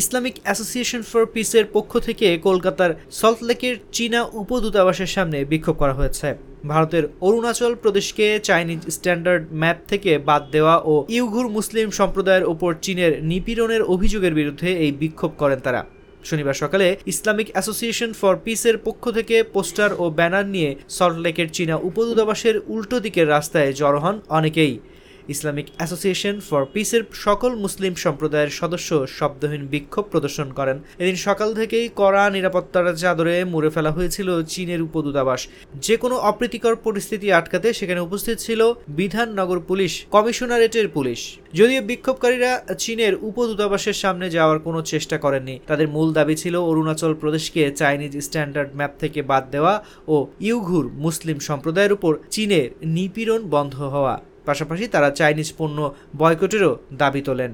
Islamic association for পিসের পক্ষ থেকে কলকাতার সল্টলেকের চীনা উপদূতাবাসের সামনে বিক্ষোভ করা হয়েছে। ভারতের অরুণাচল প্রদেশকে চাইনিজ স্ট্যান্ডার্ড ম্যাপ থেকে বাদ দেওয়া ও ইউঘুর মুসলিম সম্প্রদায়ের ওপর চীনের নিপীড়নের অভিযোগের বিরুদ্ধে এই বিক্ষোভ করেন তারা। শনিবার সকালে ইসলামিক অ্যাসোসিয়েশন ফর পিসের পক্ষ থেকে পোস্টার ও ব্যানার নিয়ে সল্টলেকের চীনা উপদূতাবাসের উল্টো দিকের রাস্তায় জড়ো হন অনেকেই। ইসলামিক অ্যাসোসিয়েশন ফর পিসের সকল মুসলিম সম্প্রদায়ের সদস্য শব্দহীন বিক্ষোভ প্রদর্শন করেন। এদিন সকাল থেকেই কড়া নিরাপত্তার চাদরে মুড়ে ফেলা হয়েছিল চীনের উপদূতাবাস। যে কোনো অপ্রীতিকর পরিস্থিতি আটকাতে সেখানে উপস্থিত ছিল বিধাননগর পুলিশ, কমিশনারেটের পুলিশ। যদিও বিক্ষোভকারীরা চীনের উপদূতাবাসের সামনে যাওয়ার কোনো চেষ্টা করেননি। তাদের মূল দাবি ছিল অরুণাচল প্রদেশকে চাইনিজ স্ট্যান্ডার্ড ম্যাপ থেকে বাদ দেওয়া ও ইউঘুর মুসলিম সম্প্রদায়ের উপর চীনের নিপীড়ন বন্ধ হওয়া। পাশাপাশি তারা চাইনিজ পণ্য বয়কটেরও দাবি তোলেন।